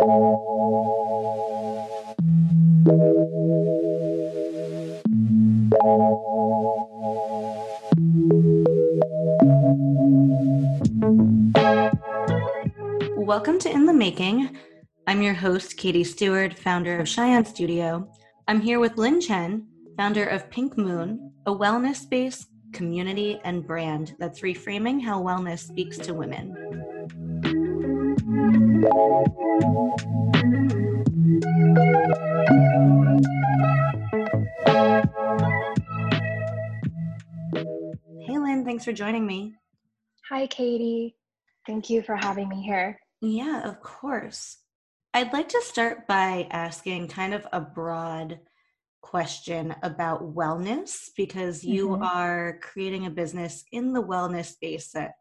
Welcome to In the Making. I'm your host, Katie Stewart, founder of Cheyenne Studio. I'm here with Lynn Chen, founder of Pink Moon, a wellness based community and brand that's reframing how wellness speaks to women. Hey, Lynn, thanks for joining me. Hi, Katie. Thank you for having me here. Yeah, of course. I'd like to start by asking kind of a broad question about wellness because you mm-hmm. are creating a business in the wellness space that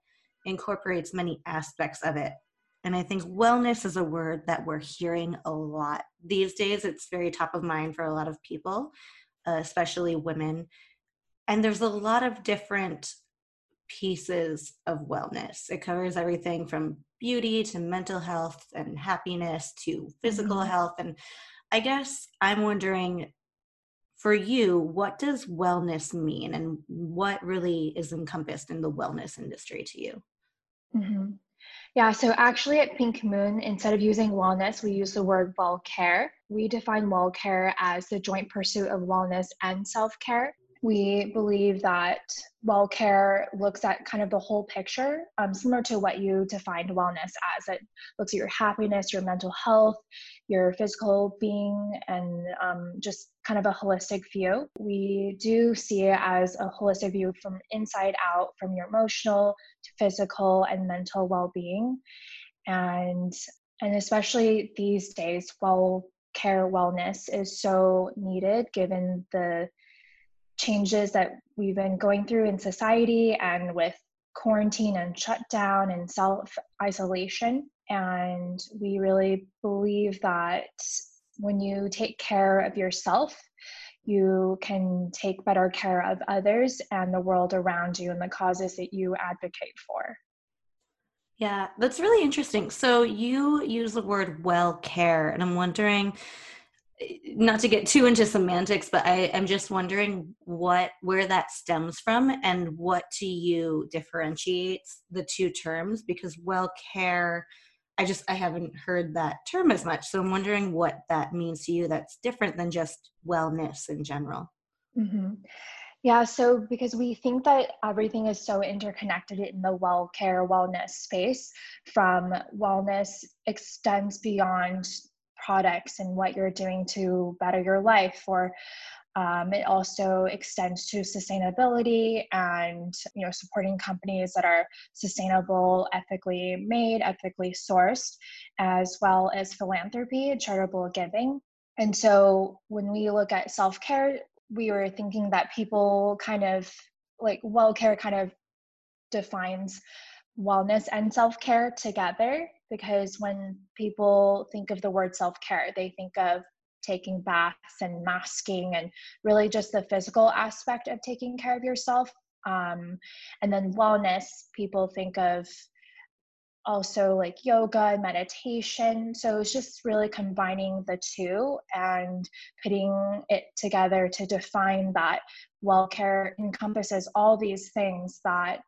incorporates many aspects of it. And I think wellness is a word that we're hearing a lot these days. It's very top of mind for a lot of people, uh, especially women. And there's a lot of different pieces of wellness. It covers everything from beauty to mental health and happiness to physical mm-hmm. health. And I guess I'm wondering for you, what does wellness mean and what really is encompassed in the wellness industry to you? Mm-hmm. Yeah, so actually at Pink Moon, instead of using wellness, we use the word well care. We define well care as the joint pursuit of wellness and self care we believe that well care looks at kind of the whole picture, um, similar to what you defined wellness as. It looks at your happiness, your mental health, your physical being, and um, just kind of a holistic view. We do see it as a holistic view from inside out, from your emotional to physical and mental well being. And and especially these days, well care wellness is so needed given the changes that we've been going through in society and with quarantine and shutdown and self isolation. And we really believe that when you take care of yourself, you can take better care of others and the world around you and the causes that you advocate for. Yeah, that's really interesting. So you use the word well care, and I'm wondering not to get too into semantics, but I, am just wondering what where that stems from and what to you differentiates the two terms because well care I just I haven't heard that term as much. So I'm wondering what that means to you that's different than just wellness in general. Mm-hmm. Yeah, so because we think that everything is so interconnected in the well care wellness space, from wellness extends beyond products and what you're doing to better your life or um, it also extends to sustainability and you know supporting companies that are sustainable ethically made ethically sourced as well as philanthropy charitable giving. And so when we look at self-care we were thinking that people kind of like well care kind of defines wellness and self-care together because when people think of the word self care, they think of taking baths and masking and really just the physical aspect of taking care of yourself. Um, and then wellness, people think of also like yoga and meditation. So it's just really combining the two and putting it together to define that well care encompasses all these things that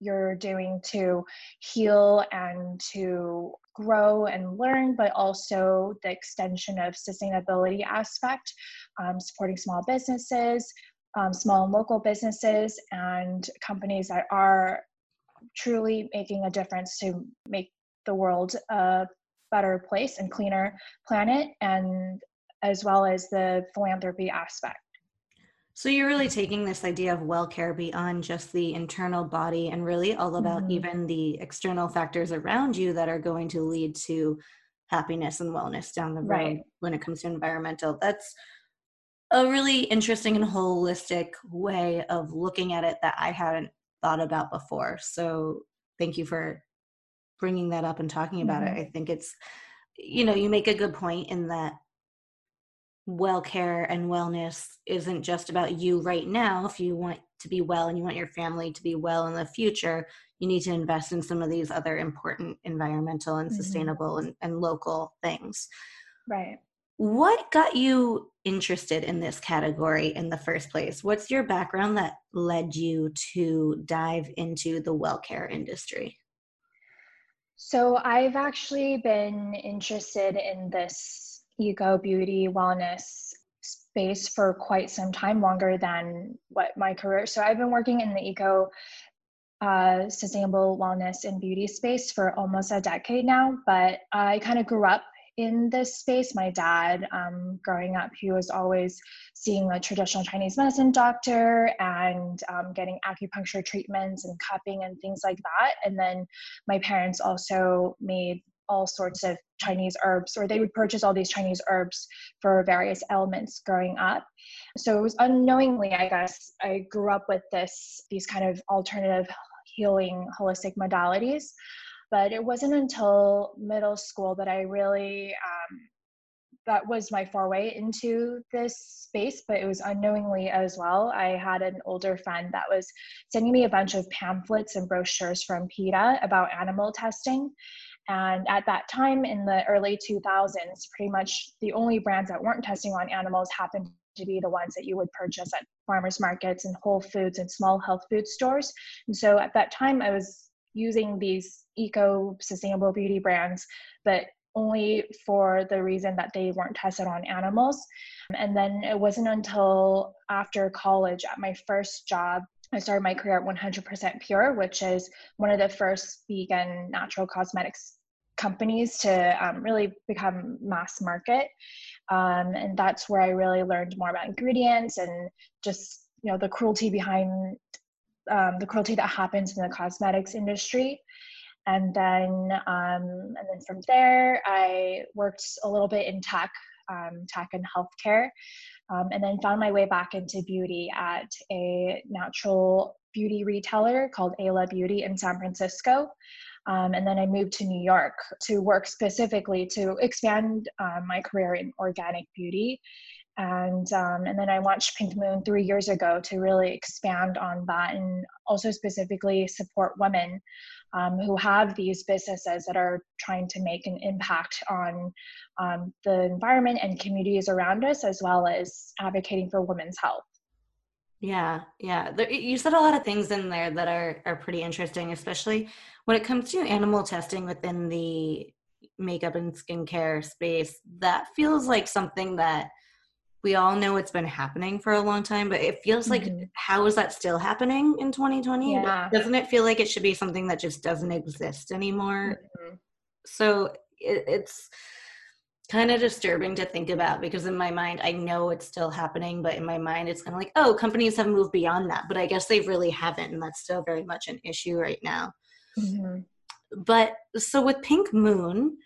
you're doing to heal and to grow and learn, but also the extension of sustainability aspect, um, supporting small businesses, um, small and local businesses, and companies that are truly making a difference to make the world a better place and cleaner planet, and as well as the philanthropy aspect. So you're really taking this idea of well care beyond just the internal body and really all about mm-hmm. even the external factors around you that are going to lead to happiness and wellness down the road right. when it comes to environmental. That's a really interesting and holistic way of looking at it that I hadn't thought about before. So thank you for bringing that up and talking about mm-hmm. it. I think it's you know, you make a good point in that well care and wellness isn't just about you right now if you want to be well and you want your family to be well in the future you need to invest in some of these other important environmental and mm-hmm. sustainable and, and local things. Right. What got you interested in this category in the first place? What's your background that led you to dive into the well care industry? So, I've actually been interested in this eco beauty wellness space for quite some time, longer than what my career. So, I've been working in the eco uh, sustainable wellness and beauty space for almost a decade now, but I kind of grew up in this space. My dad, um, growing up, he was always seeing a traditional Chinese medicine doctor and um, getting acupuncture treatments and cupping and things like that. And then my parents also made all sorts of Chinese herbs, or they would purchase all these Chinese herbs for various ailments growing up. So it was unknowingly, I guess, I grew up with this these kind of alternative healing holistic modalities. But it wasn't until middle school that I really, um, that was my foray into this space, but it was unknowingly as well. I had an older friend that was sending me a bunch of pamphlets and brochures from PETA about animal testing. And at that time in the early 2000s, pretty much the only brands that weren't testing on animals happened to be the ones that you would purchase at farmers markets and Whole Foods and small health food stores. And so at that time, I was using these eco sustainable beauty brands, but only for the reason that they weren't tested on animals. And then it wasn't until after college at my first job I started my career at 100% Pure, which is one of the first vegan natural cosmetics companies to um, really become mass market. Um, and that's where I really learned more about ingredients and just you know the cruelty behind um, the cruelty that happens in the cosmetics industry and then um, and then from there i worked a little bit in tech um, tech and healthcare um, and then found my way back into beauty at a natural beauty retailer called Ayla Beauty in San Francisco. Um, and then I moved to New York to work specifically to expand um, my career in organic beauty and um, and then I launched Pink Moon three years ago to really expand on that and also specifically support women um, who have these businesses that are trying to make an impact on um, the environment and communities around us, as well as advocating for women's health. Yeah, yeah. There, you said a lot of things in there that are are pretty interesting, especially when it comes to animal testing within the makeup and skincare space. That feels like something that we all know it's been happening for a long time, but it feels like mm-hmm. how is that still happening in 2020? Yeah. Doesn't it feel like it should be something that just doesn't exist anymore? Mm-hmm. So it, it's kind of disturbing to think about because in my mind I know it's still happening, but in my mind it's kind of like, oh, companies have moved beyond that, but I guess they really haven't, and that's still very much an issue right now. Mm-hmm. But so with Pink Moon,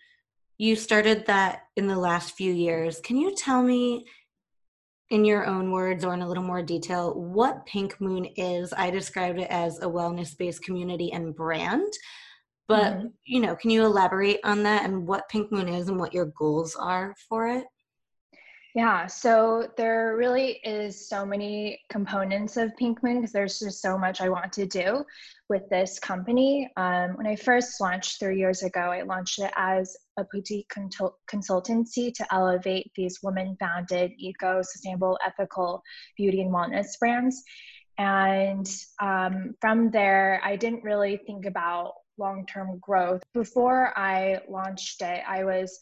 you started that in the last few years. Can you tell me? in your own words or in a little more detail what Pink Moon is. I described it as a wellness based community and brand. But, mm-hmm. you know, can you elaborate on that and what Pink Moon is and what your goals are for it? Yeah, so there really is so many components of Pink Moon because there's just so much I want to do with this company. Um, when I first launched three years ago, I launched it as a boutique consultancy to elevate these women founded, eco, sustainable, ethical beauty and wellness brands. And um, from there, I didn't really think about long term growth. Before I launched it, I was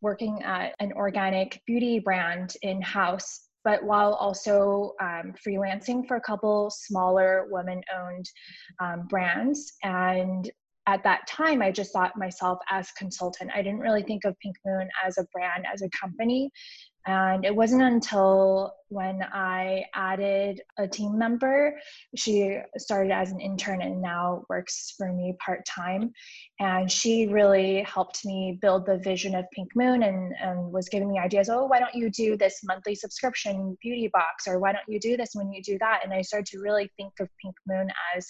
working at an organic beauty brand in house but while also um, freelancing for a couple smaller women owned um, brands. And at that time i just thought myself as consultant. I didn't really think of pink moon as a brand as a company and it wasn't until when I added a team member, she started as an intern and now works for me part time. And she really helped me build the vision of Pink Moon and, and was giving me ideas. Oh, why don't you do this monthly subscription beauty box? Or why don't you do this when you do that? And I started to really think of Pink Moon as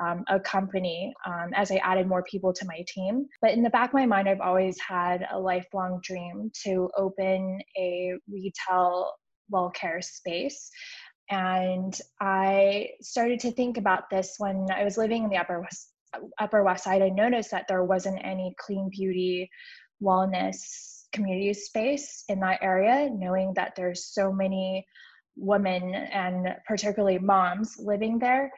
um, a company um, as I added more people to my team. But in the back of my mind, I've always had a lifelong dream to open a retail well care space. And I started to think about this when I was living in the Upper West Upper West Side, I noticed that there wasn't any clean beauty wellness community space in that area, knowing that there's so many women and particularly moms living there.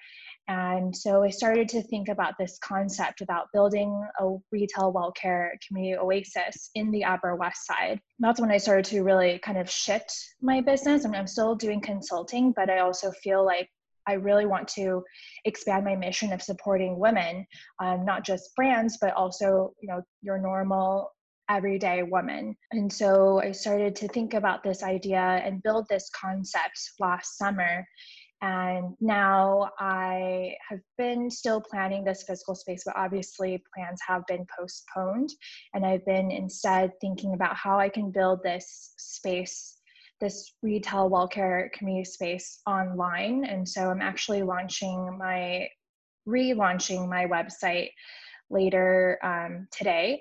And so I started to think about this concept about building a retail well care community oasis in the Upper West Side. That's when I started to really kind of shift my business. I mean, I'm still doing consulting, but I also feel like I really want to expand my mission of supporting women, um, not just brands, but also you know your normal everyday woman. And so I started to think about this idea and build this concept last summer. And now I have been still planning this physical space, but obviously plans have been postponed. And I've been instead thinking about how I can build this space, this retail well care community space online. And so I'm actually launching my, relaunching my website later um, today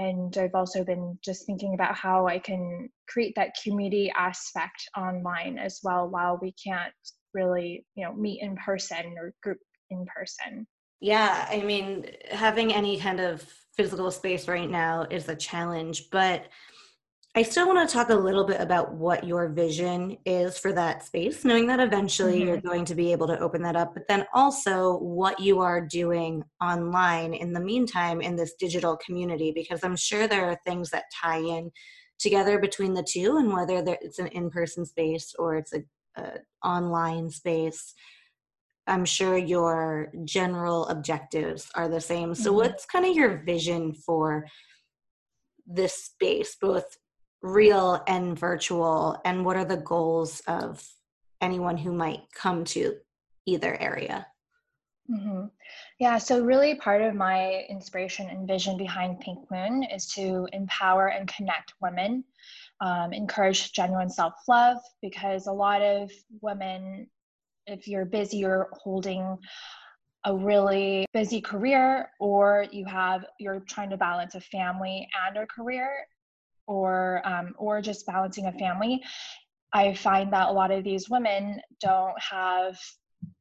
and I've also been just thinking about how I can create that community aspect online as well while we can't really, you know, meet in person or group in person. Yeah, I mean, having any kind of physical space right now is a challenge, but I still want to talk a little bit about what your vision is for that space, knowing that eventually mm-hmm. you're going to be able to open that up, but then also what you are doing online in the meantime in this digital community, because I'm sure there are things that tie in together between the two, and whether it's an in person space or it's a, a online space. I'm sure your general objectives are the same. So, mm-hmm. what's kind of your vision for this space, both real and virtual and what are the goals of anyone who might come to either area mm-hmm. yeah so really part of my inspiration and vision behind pink moon is to empower and connect women um, encourage genuine self-love because a lot of women if you're busy you're holding a really busy career or you have you're trying to balance a family and a career or um, or just balancing a family i find that a lot of these women don't have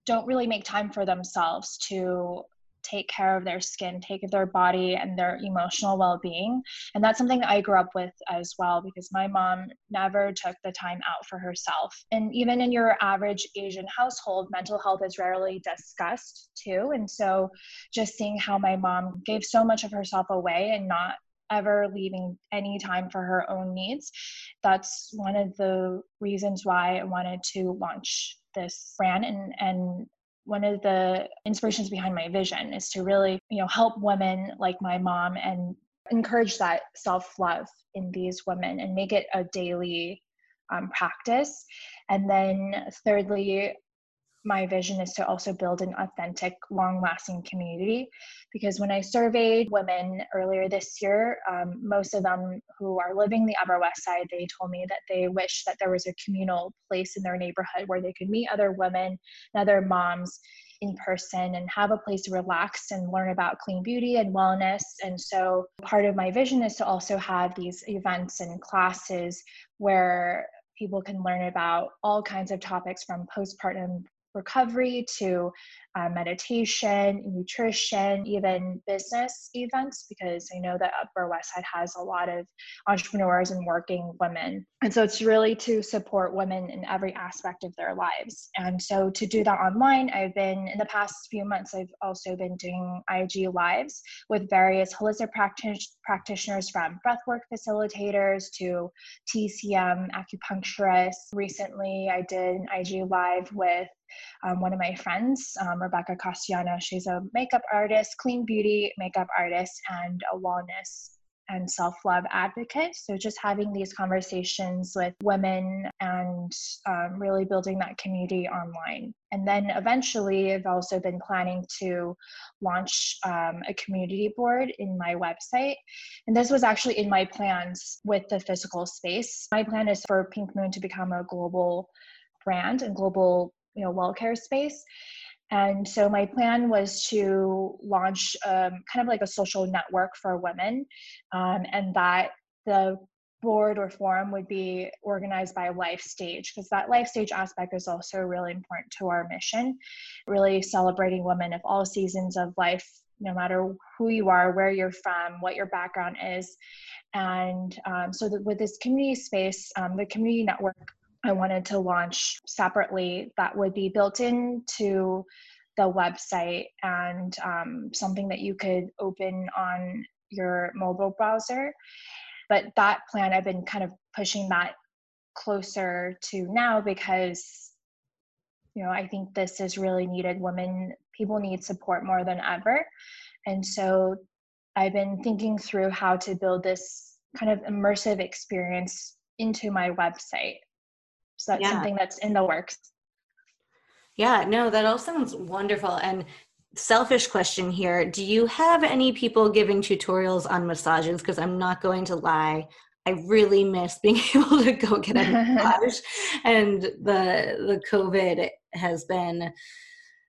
don't really make time for themselves to take care of their skin, take care of their body and their emotional well being. And that's something I grew up with as well because my mom never took the time out for herself. And even in your average Asian household, mental health is rarely discussed too. And so just seeing how my mom gave so much of herself away and not ever leaving any time for her own needs. That's one of the reasons why I wanted to launch this brand and and one of the inspirations behind my vision is to really you know help women like my mom and encourage that self-love in these women and make it a daily um, practice. And then thirdly my vision is to also build an authentic, long lasting community. Because when I surveyed women earlier this year, um, most of them who are living the Upper West Side, they told me that they wish that there was a communal place in their neighborhood where they could meet other women and other moms in person and have a place to relax and learn about clean beauty and wellness. And so part of my vision is to also have these events and classes where people can learn about all kinds of topics from postpartum recovery to uh, meditation, nutrition, even business events, because I know that Upper West Side has a lot of entrepreneurs and working women. And so it's really to support women in every aspect of their lives. And so to do that online, I've been, in the past few months, I've also been doing IG Lives with various holistic practic- practitioners from breathwork facilitators to TCM acupuncturists. Recently, I did an IG Live with um, one of my friends, um, Rebecca Castellano. She's a makeup artist, clean beauty makeup artist, and a wellness and self love advocate. So, just having these conversations with women and um, really building that community online. And then eventually, I've also been planning to launch um, a community board in my website. And this was actually in my plans with the physical space. My plan is for Pink Moon to become a global brand and global you know well care space and so my plan was to launch um, kind of like a social network for women um, and that the board or forum would be organized by life stage because that life stage aspect is also really important to our mission really celebrating women of all seasons of life no matter who you are, where you're from, what your background is. And um, so with this community space, um, the community network I wanted to launch separately that would be built into the website and um, something that you could open on your mobile browser. But that plan, I've been kind of pushing that closer to now because, you know, I think this is really needed. Women, people need support more than ever. And so I've been thinking through how to build this kind of immersive experience into my website. So that's yeah. something that's in the works. Yeah, no, that all sounds wonderful. And selfish question here do you have any people giving tutorials on massages because i'm not going to lie i really miss being able to go get a massage and the the covid has been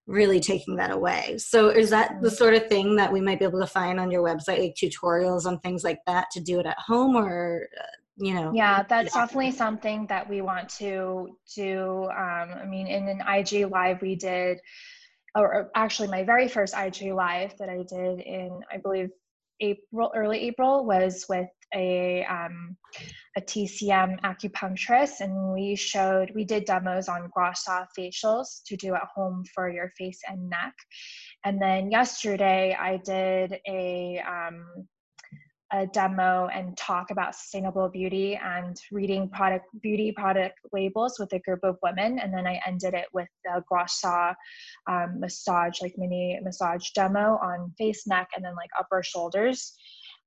really taking that away so is that the mm. sort of thing that we might be able to find on your website like tutorials on things like that to do it at home or uh, you know yeah that's definitely something that we want to do um, i mean in an ig live we did or actually my very first IG live that I did in I believe April, early April, was with a um, a TCM acupuncturist, and we showed we did demos on gua sha facials to do at home for your face and neck. And then yesterday I did a um, a demo and talk about sustainable beauty and reading product beauty product labels with a group of women. And then i ended it with the gua sha um, massage like mini massage demo on face neck and then like upper shoulders.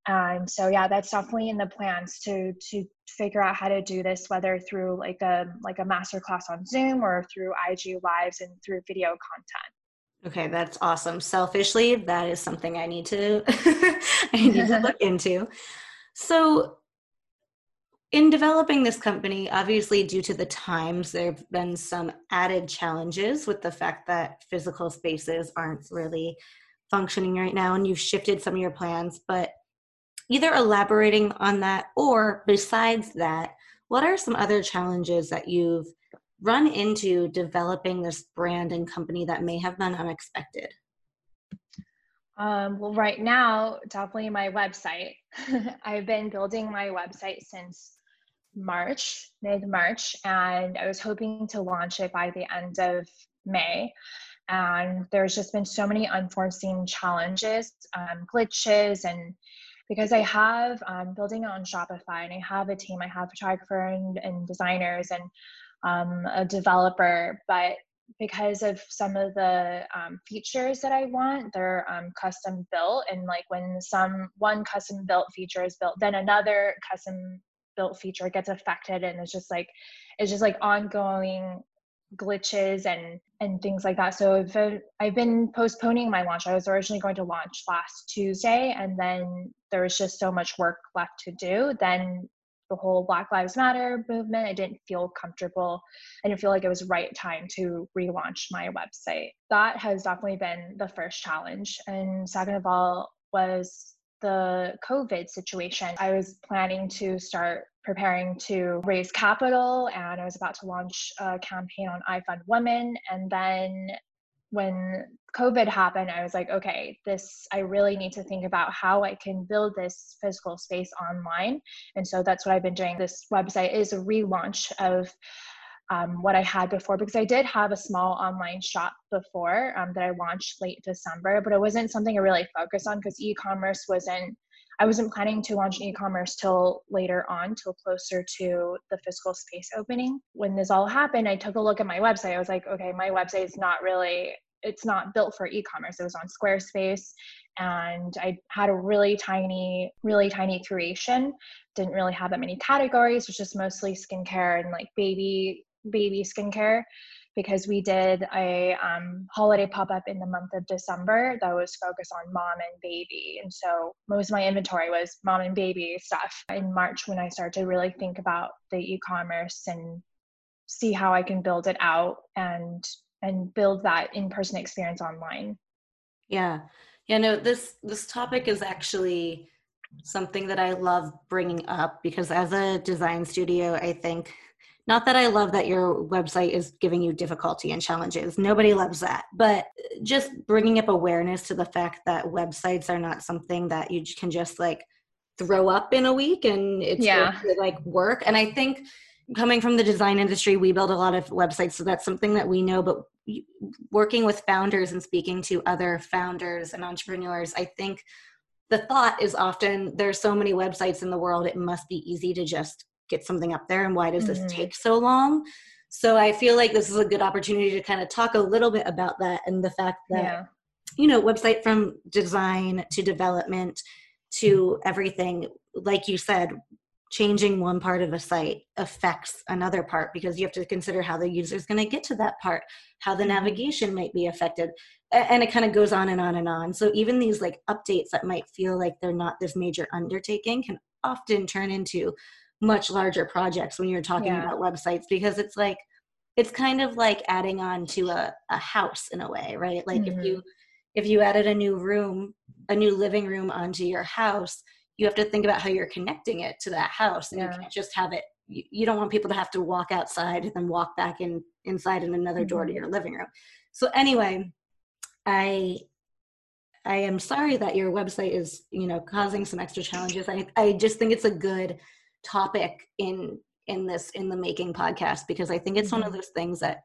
And so yeah that's definitely in the plans to to figure out how to do this whether through like a like a master class on zoom or through ig lives and through video content Okay, that's awesome. Selfishly, that is something I need to I need to look into. So in developing this company, obviously due to the times, there have been some added challenges with the fact that physical spaces aren't really functioning right now and you've shifted some of your plans, but either elaborating on that or besides that, what are some other challenges that you've run into developing this brand and company that may have been unexpected? Um, well, right now, definitely my website. I've been building my website since March, mid March, and I was hoping to launch it by the end of May. And there's just been so many unforeseen challenges, um, glitches, and because I have um, building it on Shopify and I have a team, I have photographer and, and designers, and um, a developer, but because of some of the um, features that I want, they're um, custom built. And like when some one custom built feature is built, then another custom built feature gets affected, and it's just like it's just like ongoing glitches and and things like that. So I've, I've been postponing my launch. I was originally going to launch last Tuesday, and then there was just so much work left to do. Then the whole Black Lives Matter movement. I didn't feel comfortable. I didn't feel like it was right time to relaunch my website. That has definitely been the first challenge. And second of all was the COVID situation. I was planning to start preparing to raise capital and I was about to launch a campaign on IFundWomen. And then when COVID happened, I was like, okay, this, I really need to think about how I can build this physical space online. And so that's what I've been doing. This website is a relaunch of um, what I had before because I did have a small online shop before um, that I launched late December, but it wasn't something I really focused on because e commerce wasn't. I wasn't planning to launch e-commerce till later on, till closer to the physical space opening. When this all happened, I took a look at my website. I was like, okay, my website is not really it's not built for e-commerce. It was on Squarespace and I had a really tiny, really tiny creation. Didn't really have that many categories, it was just mostly skincare and like baby baby skincare because we did a um, holiday pop-up in the month of december that was focused on mom and baby and so most of my inventory was mom and baby stuff in march when i started to really think about the e-commerce and see how i can build it out and and build that in-person experience online yeah yeah no this this topic is actually something that i love bringing up because as a design studio i think not that I love that your website is giving you difficulty and challenges. Nobody loves that. But just bringing up awareness to the fact that websites are not something that you can just like throw up in a week and it's yeah. like work. And I think coming from the design industry, we build a lot of websites. So that's something that we know. But working with founders and speaking to other founders and entrepreneurs, I think the thought is often there's so many websites in the world, it must be easy to just get something up there and why does mm-hmm. this take so long so i feel like this is a good opportunity to kind of talk a little bit about that and the fact that yeah. you know website from design to development to everything like you said changing one part of a site affects another part because you have to consider how the user is going to get to that part how the mm-hmm. navigation might be affected and it kind of goes on and on and on so even these like updates that might feel like they're not this major undertaking can often turn into much larger projects when you're talking yeah. about websites because it's like it's kind of like adding on to a, a house in a way right like mm-hmm. if you if you added a new room a new living room onto your house you have to think about how you're connecting it to that house and yeah. you can't just have it you, you, don't want people to have to walk outside and then walk back in inside in another mm-hmm. door to mm-hmm. your living room so anyway i i am sorry that your website is you know causing some extra challenges i i just think it's a good topic in in this in the making podcast because I think it's mm-hmm. one of mm-hmm. those things that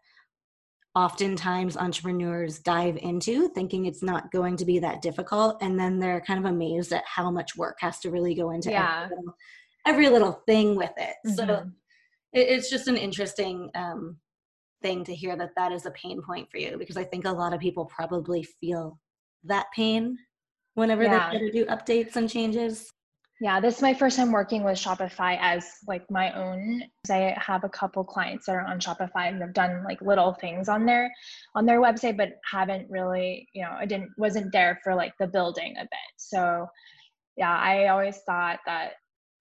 oftentimes entrepreneurs dive into thinking it's not going to be that difficult and then they're kind of amazed at how much work has to really go into yeah. every, little, every little thing with it mm-hmm. so it, it's just an interesting um, thing to hear that that is a pain point for you because i think a lot of people probably feel that pain whenever yeah. they try to do updates and changes yeah, this is my first time working with Shopify as like my own. I have a couple clients that are on Shopify and have done like little things on their on their website, but haven't really, you know, I didn't wasn't there for like the building of it. So yeah, I always thought that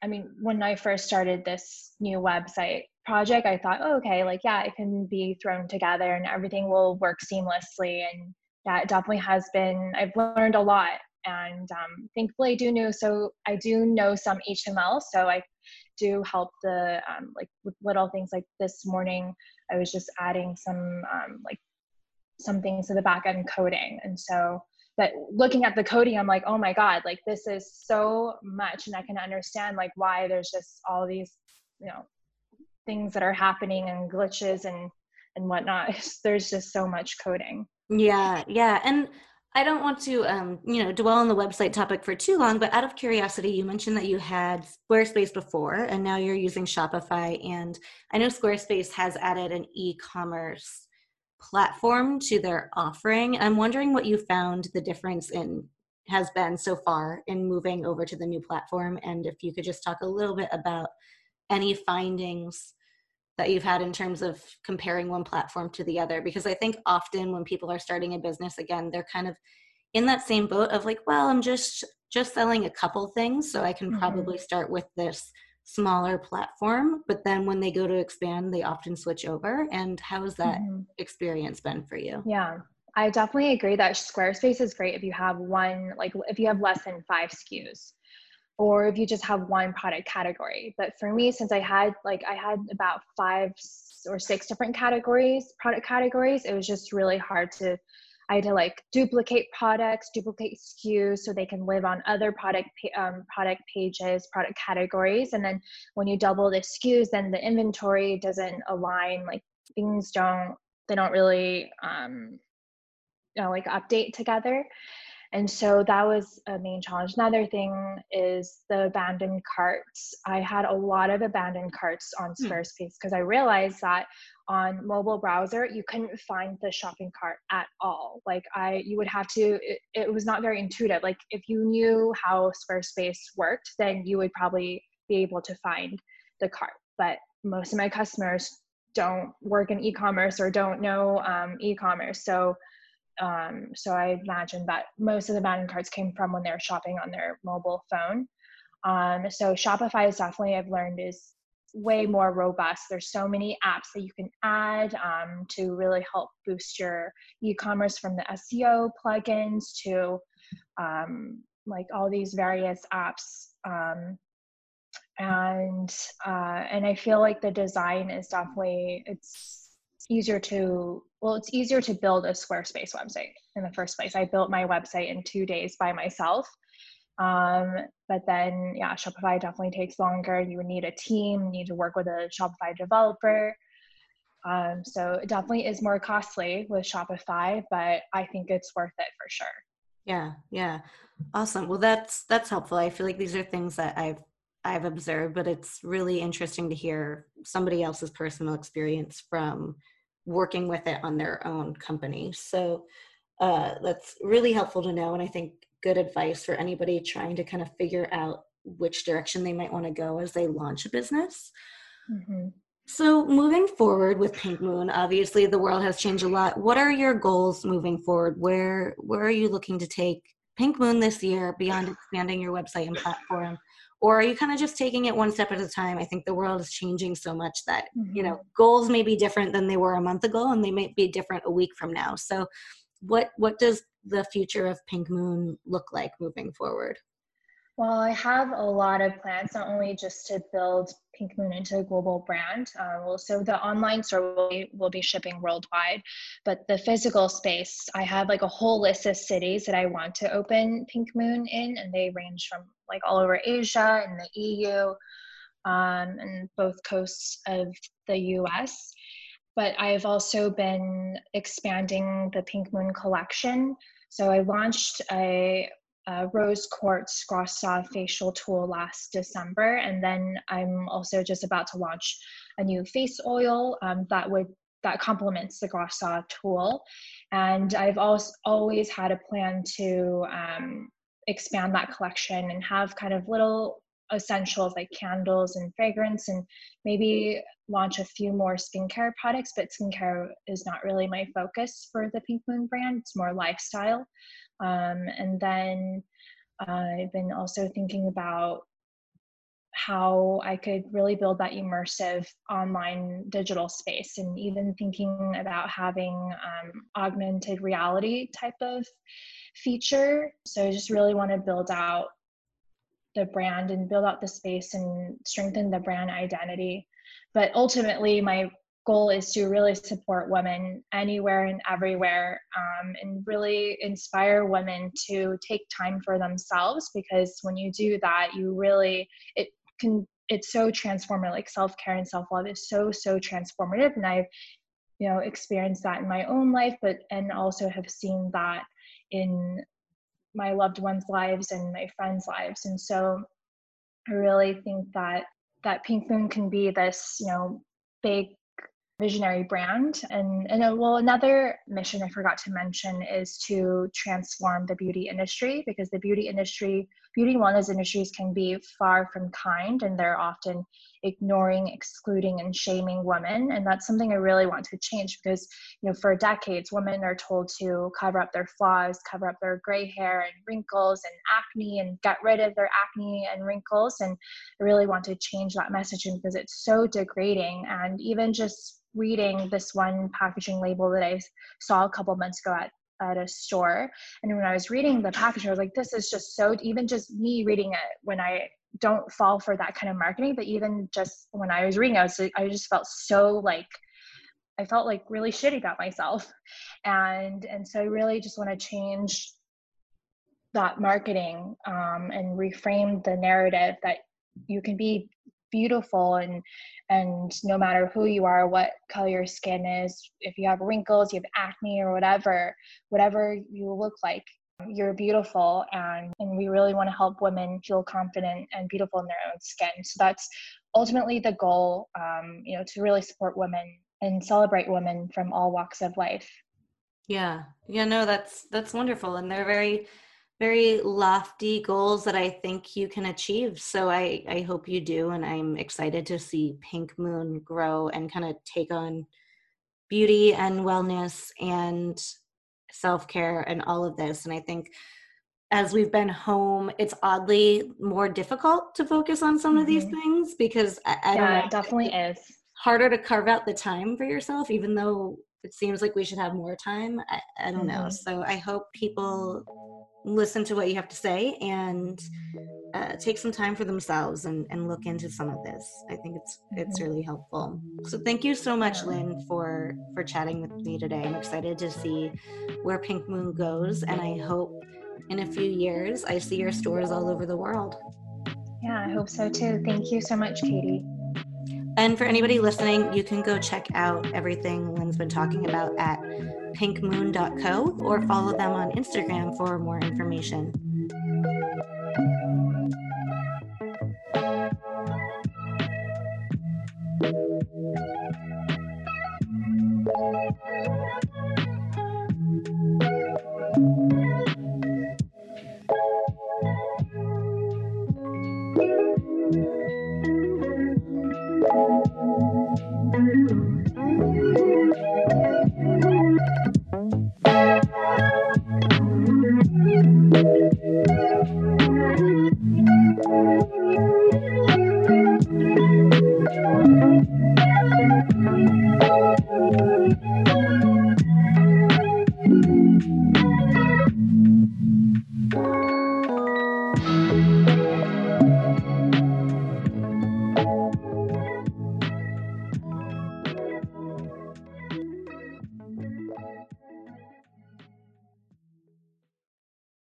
I mean, when I first started this new website project, I thought, oh, okay, like yeah, it can be thrown together and everything will work seamlessly. And yeah, it definitely has been I've learned a lot and um, thankfully I do know so I do know some HTML so I do help the um, like with little things like this morning I was just adding some um, like some things to the back end coding and so but looking at the coding I'm like oh my god like this is so much and I can understand like why there's just all these you know things that are happening and glitches and and whatnot. There's just so much coding. Yeah yeah and I don't want to, um, you know, dwell on the website topic for too long, but out of curiosity, you mentioned that you had Squarespace before, and now you're using Shopify. And I know Squarespace has added an e-commerce platform to their offering. I'm wondering what you found the difference in has been so far in moving over to the new platform, and if you could just talk a little bit about any findings that you've had in terms of comparing one platform to the other? Because i think often when people are starting a business again they're kind of in that same boat of like well i'm just just selling a couple things so i can mm-hmm. probably start with this smaller platform. But then when they go to expand they often switch over. And how has that mm-hmm. experience been for you? Yeah. I definitely agree that squarespace is great if you have one like if you have less than five skus or if you just have one product category. But for me, since I had like I had about five or six different categories, product categories, it was just really hard to I had to like duplicate products, duplicate SKUs so they can live on other product um, product pages, product categories. And then when you double the SKUs, then the inventory doesn't align. Like things don't they don't really um, you know like update together. And so that was a main challenge. Another thing is the abandoned carts. I had a lot of abandoned carts on hmm. Squarespace because I realized that on mobile browser you couldn't find the shopping cart at all. Like I you would have to it, it was not very intuitive. Like if you knew how Squarespace worked, then you would probably be able to find the cart. But most of my customers don't work in e-commerce or don't know um, e-commerce. So um, so I imagine that most of the abandoned carts came from when they were shopping on their mobile phone. Um, so Shopify is definitely I've learned is way more robust. There's so many apps that you can add um, to really help boost your e-commerce from the SEO plugins to um, like all these various apps. Um, and uh, and I feel like the design is definitely it's easier to well it's easier to build a Squarespace website in the first place. I built my website in two days by myself. Um, but then yeah, Shopify definitely takes longer. You would need a team, you need to work with a Shopify developer. Um, so it definitely is more costly with Shopify, but I think it's worth it for sure. Yeah, yeah. Awesome. Well that's that's helpful. I feel like these are things that I've I've observed, but it's really interesting to hear somebody else's personal experience from working with it on their own company. So uh, that's really helpful to know. And I think good advice for anybody trying to kind of figure out which direction they might want to go as they launch a business. Mm-hmm. So, moving forward with Pink Moon, obviously the world has changed a lot. What are your goals moving forward? Where where are you looking to take Pink Moon this year beyond expanding your website and platform? Or are you kind of just taking it one step at a time i think the world is changing so much that mm-hmm. you know mm-hmm. goals may be different than they were a month ago and they might be different a week from now so what what does the future of pink moon look like moving forward well, I have a lot of plans, not only just to build Pink Moon into a global brand. Uh, well, so the online store will be, will be shipping worldwide, but the physical space, I have like a whole list of cities that I want to open Pink Moon in, and they range from like all over Asia and the EU, um, and both coasts of the US. But I've also been expanding the Pink Moon collection. So I launched a uh, rose quartz gua sha facial tool last December, and then I'm also just about to launch a new face oil um, that would that complements the gua sha tool. And I've also always had a plan to um, expand that collection and have kind of little essentials like candles and fragrance and maybe launch a few more skincare products but skincare is not really my focus for the pink moon brand. It's more lifestyle. Um, and then I've been also thinking about how I could really build that immersive online digital space and even thinking about having um, augmented reality type of feature. So I just really want to build out the brand and build out the space and strengthen the brand identity. But ultimately, my goal is to really support women anywhere and everywhere um, and really inspire women to take time for themselves because when you do that you really it can it's so transformative like self-care and self-love is so so transformative and i've you know experienced that in my own life but and also have seen that in my loved ones lives and my friends lives and so i really think that that pink moon can be this you know big visionary brand. And, and uh, well, another mission I forgot to mention is to transform the beauty industry because the beauty industry, beauty and wellness industries can be far from kind and they're often ignoring, excluding, and shaming women. And that's something I really want to change because, you know, for decades, women are told to cover up their flaws, cover up their gray hair and wrinkles and acne and get rid of their acne and wrinkles. And I really want to change that messaging because it's so degrading. And even just reading this one packaging label that I saw a couple months ago at at a store and when i was reading the package i was like this is just so even just me reading it when i don't fall for that kind of marketing but even just when i was reading i was i just felt so like i felt like really shitty about myself. And and so i really just want to change that marketing um, and reframe the narrative that you can be beautiful and and no matter who you are what color your skin is if you have wrinkles you have acne or whatever whatever you look like you're beautiful and and we really want to help women feel confident and beautiful in their own skin. So that's ultimately the goal um, you know to really support women and celebrate women from all walks of life. Yeah. Yeah no that's that's wonderful and they're very very lofty goals that I think you can achieve. So I, I hope you do. And I'm excited to see Pink Moon grow and kind of take on beauty and wellness and self care and all of this. And I think as we've been home, it's oddly more difficult to focus on some mm-hmm. of these mm-hmm. things because I, I yeah. It definitely is. Harder to carve out the time for yourself, even though it seems like we should have more time. I, I don't mm-hmm. know. So I hope people listen to what you have to say and uh, take some time for themselves and, and look into some of this. I think it's it's mm-hmm. really helpful. So thank you so much, Lynn, for for chatting with me today. I'm excited to see where Pink Moon goes, and I hope in a few years I see your stores all over the world. Yeah, I hope so too. Thank you so much, Katie. And for anybody listening, you can go check out everything Lynn's been talking about at pinkmoon.co or follow them on Instagram for more information.